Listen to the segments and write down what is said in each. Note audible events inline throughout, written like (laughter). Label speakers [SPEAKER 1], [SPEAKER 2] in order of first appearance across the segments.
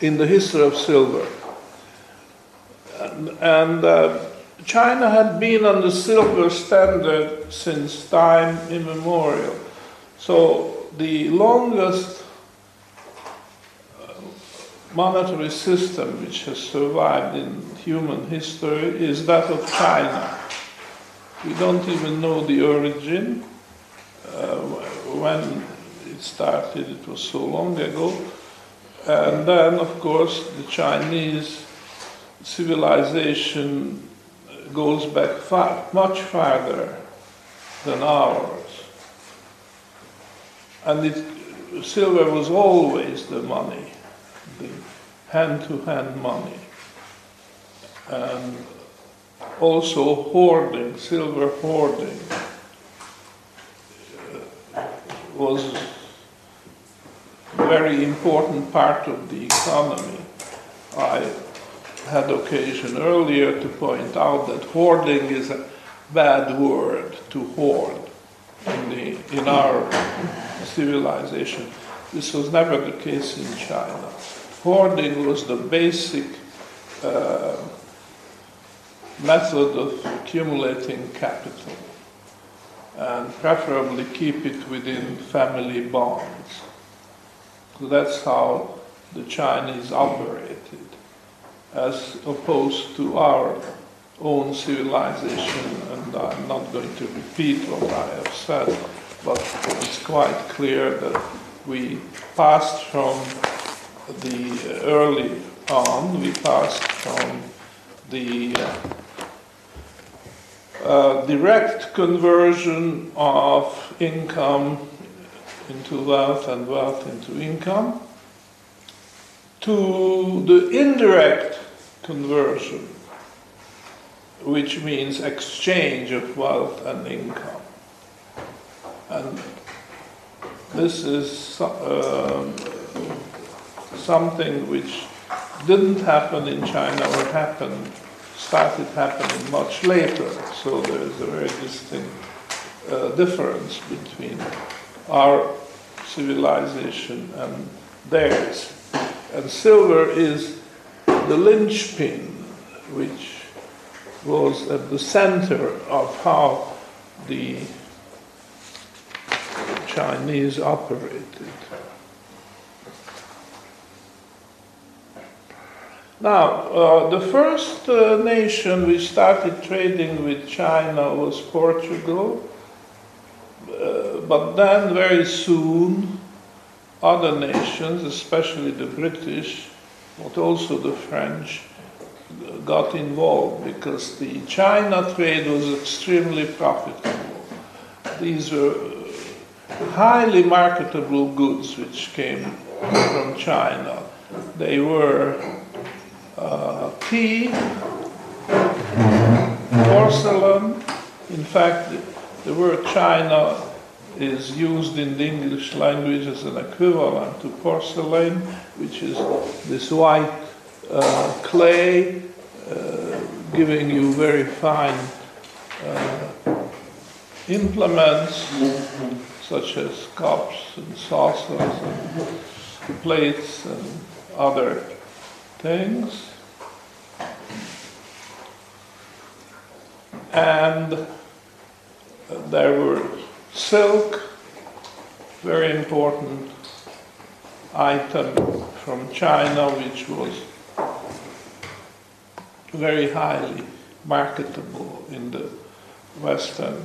[SPEAKER 1] in the history of silver. And, uh, China had been on the silver standard since time immemorial. So the longest uh, monetary system which has survived in human history is that of China. We don't even know the origin. Uh, when it started, it was so long ago. And then, of course, the Chinese civilization goes back far, much farther than ours. And it, silver was always the money, the hand to hand money. And also hoarding, silver hoarding uh, was very important part of the economy. I had occasion earlier to point out that hoarding is a bad word to hoard in, the, in our civilization. This was never the case in China. Hoarding was the basic uh, method of accumulating capital and preferably keep it within family bonds. So that's how the Chinese operated, as opposed to our own civilization. And I'm not going to repeat what I have said, but it's quite clear that we passed from the early on, we passed from the uh, direct conversion of income into wealth and wealth into income to the indirect conversion, which means exchange of wealth and income. And this is uh, something which didn't happen in China or happened started happening much later. So there is a very distinct uh, difference between our civilization and theirs. And silver is the linchpin which was at the center of how the Chinese operated. Now, uh, the first uh, nation which started trading with China was Portugal, but then very soon other nations, especially the British, but also the French, got involved because the China trade was extremely profitable. These were highly marketable goods which came from China. They were uh, tea, porcelain. In fact, the word China is used in the English language as an equivalent to porcelain, which is this white uh, clay uh, giving you very fine uh, implements such as cups and saucers and plates and other things. And there were silk, very important item from China, which was very highly marketable in the Western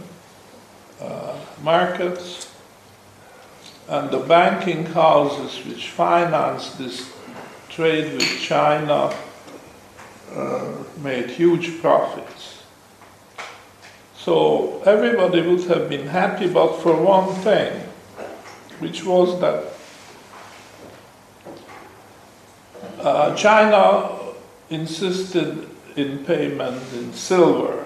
[SPEAKER 1] uh, markets. And the banking houses which financed this trade with China uh, made huge profits. So everybody would have been happy, but for one thing, which was that uh, China insisted in payment in silver.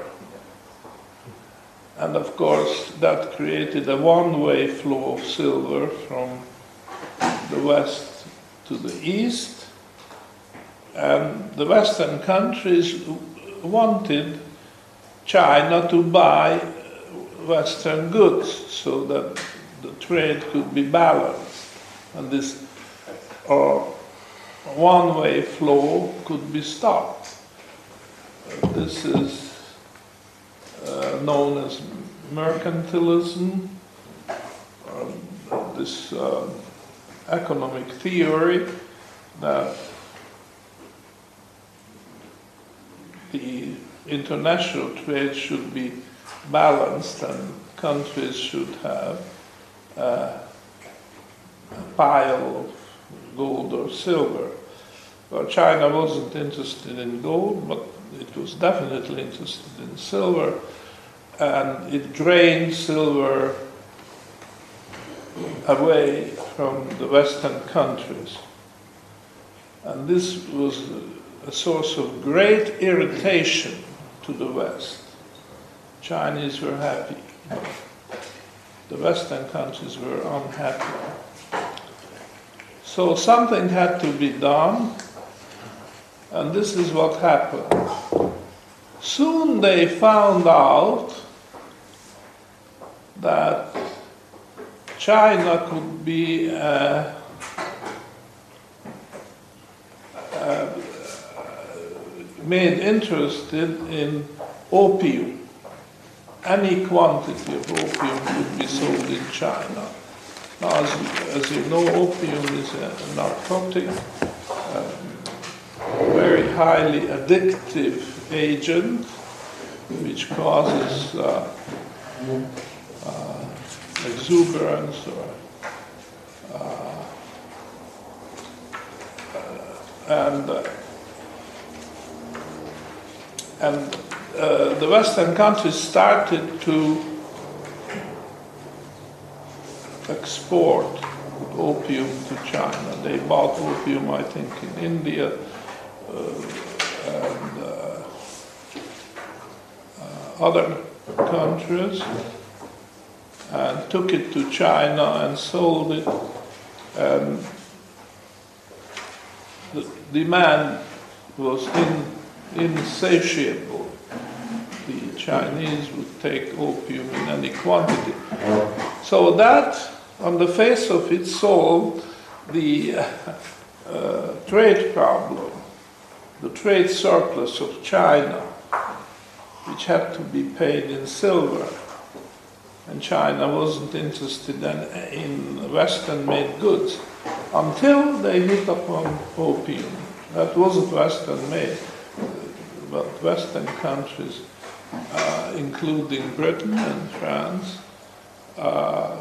[SPEAKER 1] And of course, that created a one way flow of silver from the west to the east. And the Western countries wanted China to buy Western goods so that the trade could be balanced. And this uh, one-way flow could be stopped. This is uh, known as mercantilism, um, this uh, economic theory that the international trade should be balanced and countries should have uh, a pile of gold or silver. Well, China wasn't interested in gold, but it was definitely interested in silver, and it drained silver away from the Western countries. And this was a source of great irritation to the West. Chinese were happy, the Western countries were unhappy. So something had to be done, and this is what happened. Soon they found out that China could be uh, made interested in opium. Any quantity of opium could be sold in China. Now, as, as you know, opium is a narcotic, um, very highly addictive agent, which causes uh, uh, exuberance or uh, and uh, and uh, the Western countries started to export opium to China. They bought opium, I think, in India uh, and uh, uh, other countries and took it to China and sold it. And the demand was in, insatiable. The Chinese would take opium in any quantity. So that, on the face of it, solved the uh, trade problem, the trade surplus of China, which had to be paid in silver and China wasn't interested in, Western made goods until they hit upon opium. That wasn't Western made, Western countries, uh, including Britain and France, uh,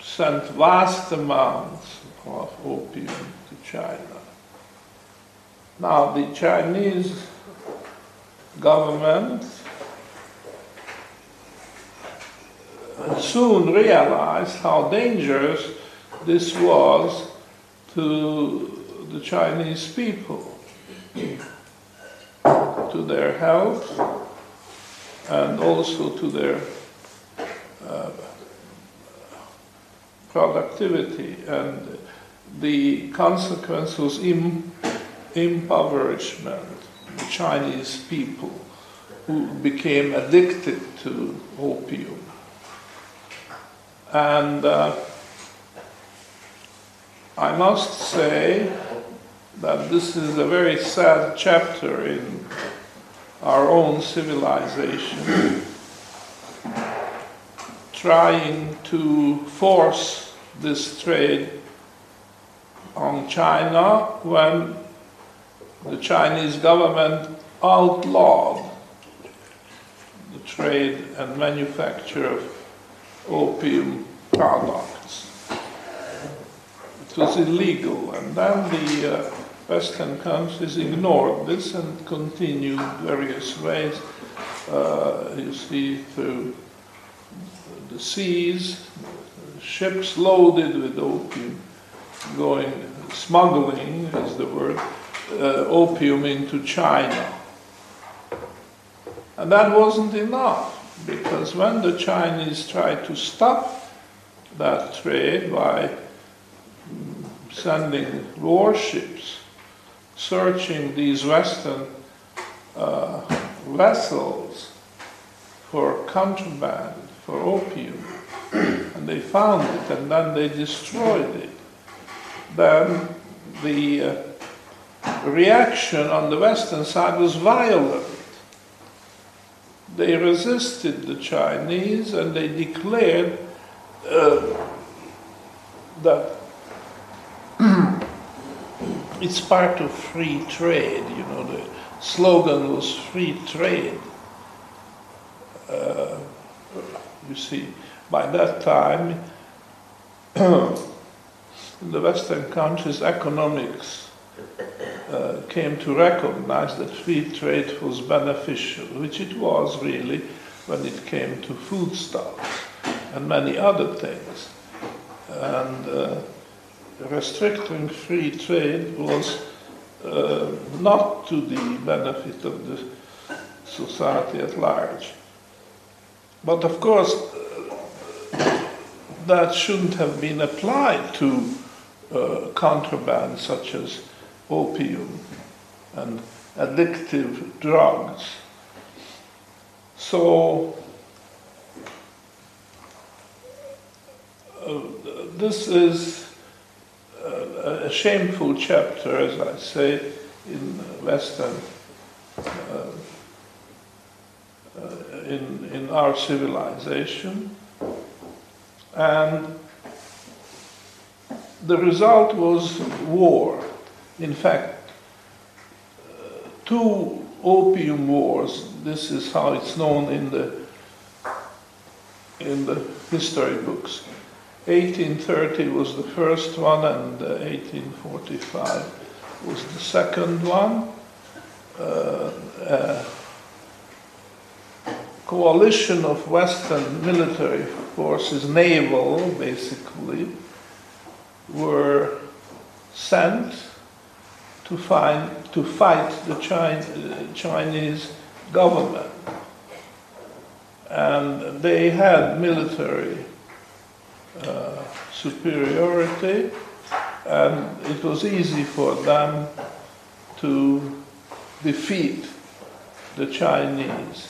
[SPEAKER 1] sent vast amounts of opium to China. Now, the Chinese government soon realized how dangerous this was to the Chinese people, to their health, and also to their uh, productivity. And the consequence was Im- impoverishment. The Chinese people who became addicted to opium and uh, I must say that this is a very sad chapter in our own civilization, trying to force this trade on China when the Chinese government outlawed the trade and manufacture of opium products. It was illegal, and then the uh, Western countries ignored this and continued various ways. Uh, you see, through the seas, ships loaded with opium, going smuggling is the word, uh, opium into China. And that wasn't enough because when the Chinese tried to stop that trade by sending warships searching these Western uh, vessels for contraband, for opium, and they found it and then they destroyed it. then the uh, reaction on the Western side was violent. They resisted the Chinese and they declared uh, that it's part of free trade. You know, the slogan was free trade. Uh, you see, by that time, (clears throat) in the Western countries, economics uh, came to recognize that free trade was beneficial, which it was really when it came to foodstuffs and many other things. And uh, restricting free trade was uh, not to the benefit of the society at large. But of course, uh, that shouldn't have been applied to uh, contraband such as opium and addictive drugs. So, uh, this is a, shameful chapter, as I say, in Western, uh, uh, in, in our civilization. And the result was war. In fact, uh, two opium wars, this is how it's known in the, in the history books. 1830 was the first one, and uh, 1845 was the second one. Uh, uh, coalition of Western military forces, naval basically, were sent to, find, to fight the Chinese government. And they had military uh, superiority, and it was easy for them to defeat the Chinese.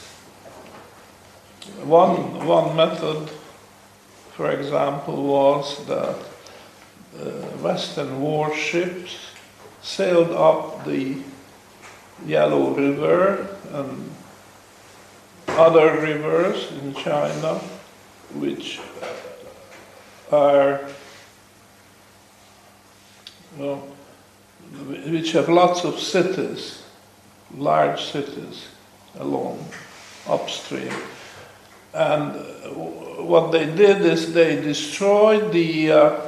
[SPEAKER 1] One, one method, for example, was that uh, Western warships sailed up the Yellow River and other rivers in China, which are which have lots of cities, large cities along upstream. And what they did is they destroyed the uh,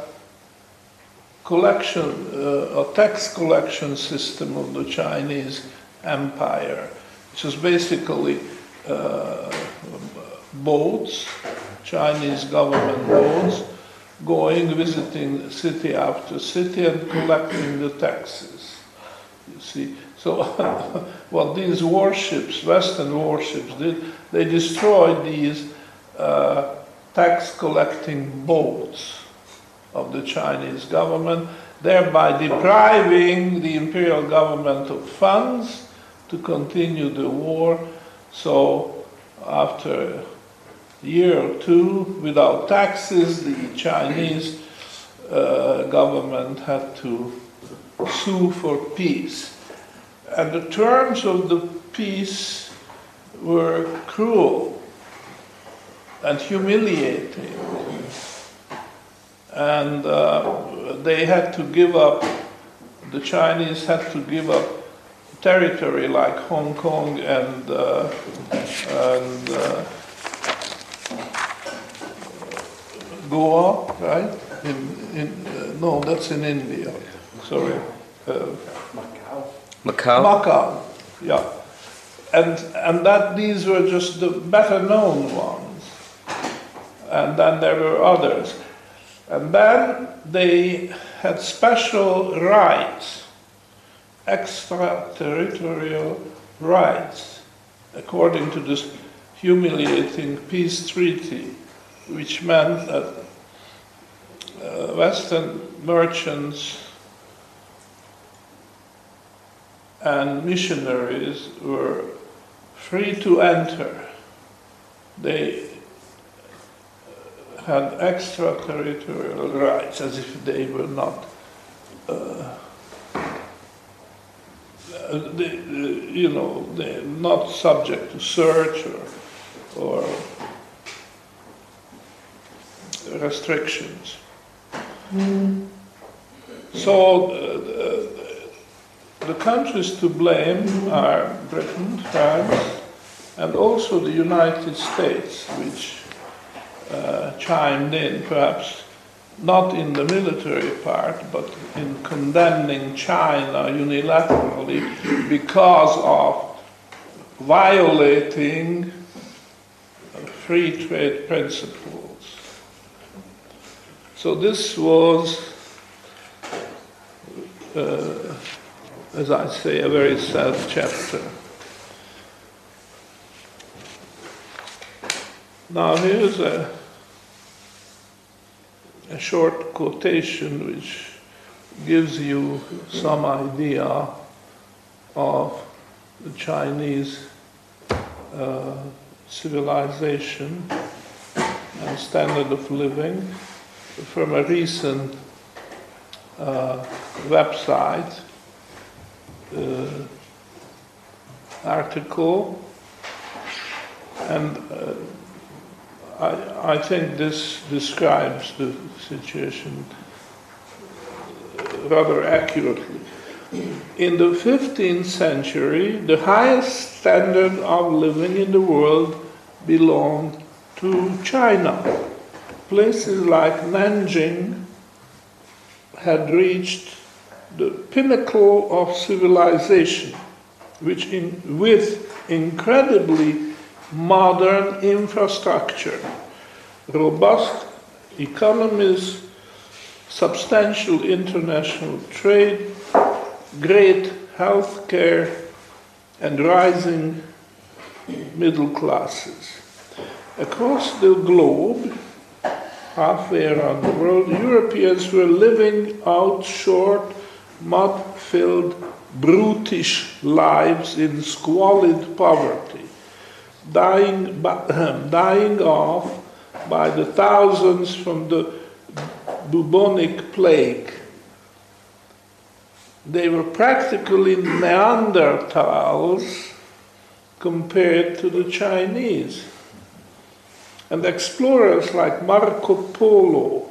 [SPEAKER 1] collection, uh, tax collection system of the Chinese empire, which is basically uh, boats, Chinese government boats, going, visiting city after city and collecting the taxes. You see, so (laughs) what these warships, Western warships, did, they destroyed these uh, tax collecting boats of the Chinese government, thereby depriving the imperial government of funds to continue the war. So, after year or two, without taxes, the Chinese uh, government had to sue for peace. And the terms of the peace were cruel and humiliating and uh, they had to give up, the Chinese had to give up territory like Hong Kong and, uh, and uh, Goa, right? In, in, uh, no, that's in India. Sorry. Uh,
[SPEAKER 2] Macau.
[SPEAKER 3] Macau?
[SPEAKER 1] Macau, yeah. And, and that these were just the better known ones. And then there were others. And then they had special rights, extraterritorial rights, according to this humiliating peace treaty, which meant that uh, Western merchants and missionaries were free to enter. They had extraterritorial rights as if they were not uh, the, you know, they're not subject to search or, or restrictions. So uh, the countries to blame are Britain, France, and also the United States, which uh, chimed in, perhaps not in the military part, but in condemning China unilaterally because of violating free trade principles. So this was, uh, as I say, a very sad chapter. Now here's a, a short quotation which gives you some idea of the Chinese uh, civilization and standard of living from a recent uh, website uh, article, and uh, I, I think this describes the situation rather accurately. In the 15th century, the highest standard of living in the world belonged to China places like Nanjing had reached the pinnacle of civilization, which in, with incredibly modern infrastructure, robust economies, substantial international trade, great health care, and rising middle classes. Across the globe, halfway around the world, Europeans were living out short, mud filled, brutish lives in squalid poverty, dying, (clears throat) dying off by the thousands from the bubonic plague. They were practically Neanderthals compared to the Chinese. And explorers like Marco Polo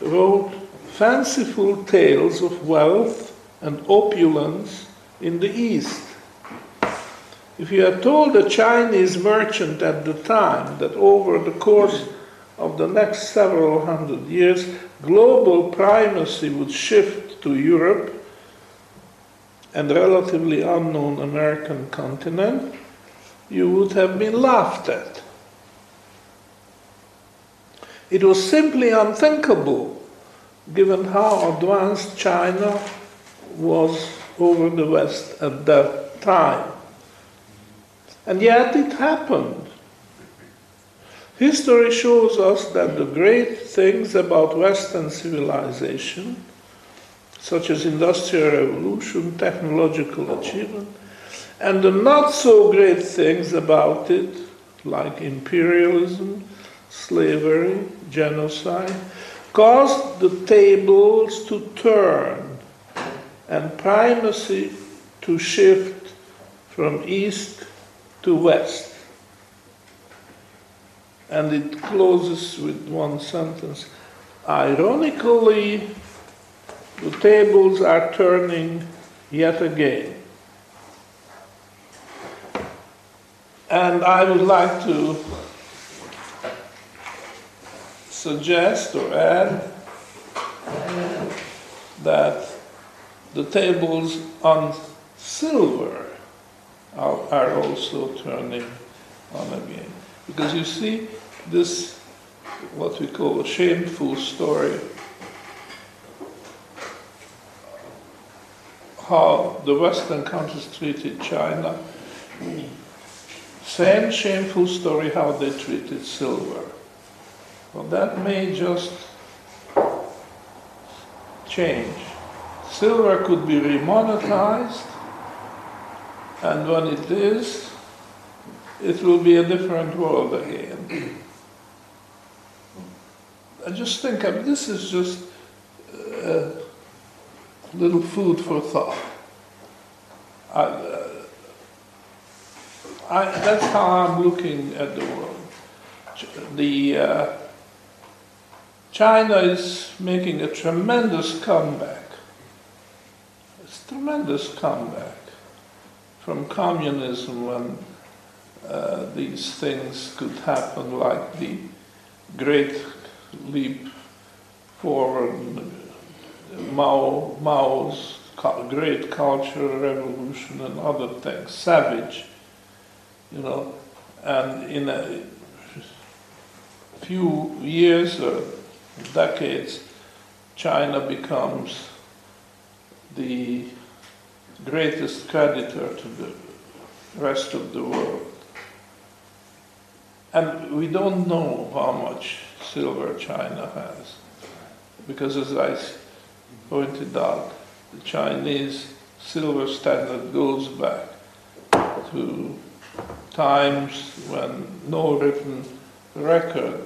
[SPEAKER 1] wrote fanciful tales of wealth and opulence in the East. If you had told a Chinese merchant at the time that over the course of the next several hundred years, global primacy would shift to Europe and relatively unknown American continent, you would have been laughed at. It was simply unthinkable given how advanced China was over the West at that time. And yet it happened. History shows us that the great things about Western civilization, such as industrial revolution, technological achievement, and the not so great things about it, like imperialism, slavery, genocide, caused the tables to turn and primacy to shift from east to west. And it closes with one sentence. Ironically, the tables are turning yet again. And I would like to suggest or add that the tables on silver are, are also turning on again. Because you see, this, what we call a shameful story, how the Western countries treated China, same shameful story how they treated silver. Well, that may just change. Silver could be remonetized, and when it is, it will be a different world again. I just think, I mean, this is just uh, little food for thought. I, uh, I, that's how I'm looking at the world. The uh, China is making a tremendous comeback. It's a tremendous comeback from communism when uh, these things could happen, like the great leap forward, Mao, Mao's great cultural revolution and other things, savage, you know, and in a few years decades, China becomes the greatest creditor to the rest of the world. And we don't know how much silver China has. Because as I pointed out, the Chinese silver standard goes back to times when no written record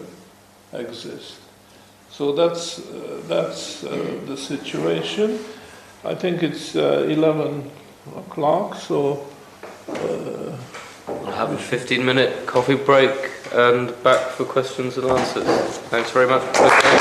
[SPEAKER 1] exists. So that's, uh, that's uh, the situation. I think it's uh, 11 o'clock, so uh,
[SPEAKER 2] We'll have a 15 minute coffee break and back for questions and answers. Thanks very much.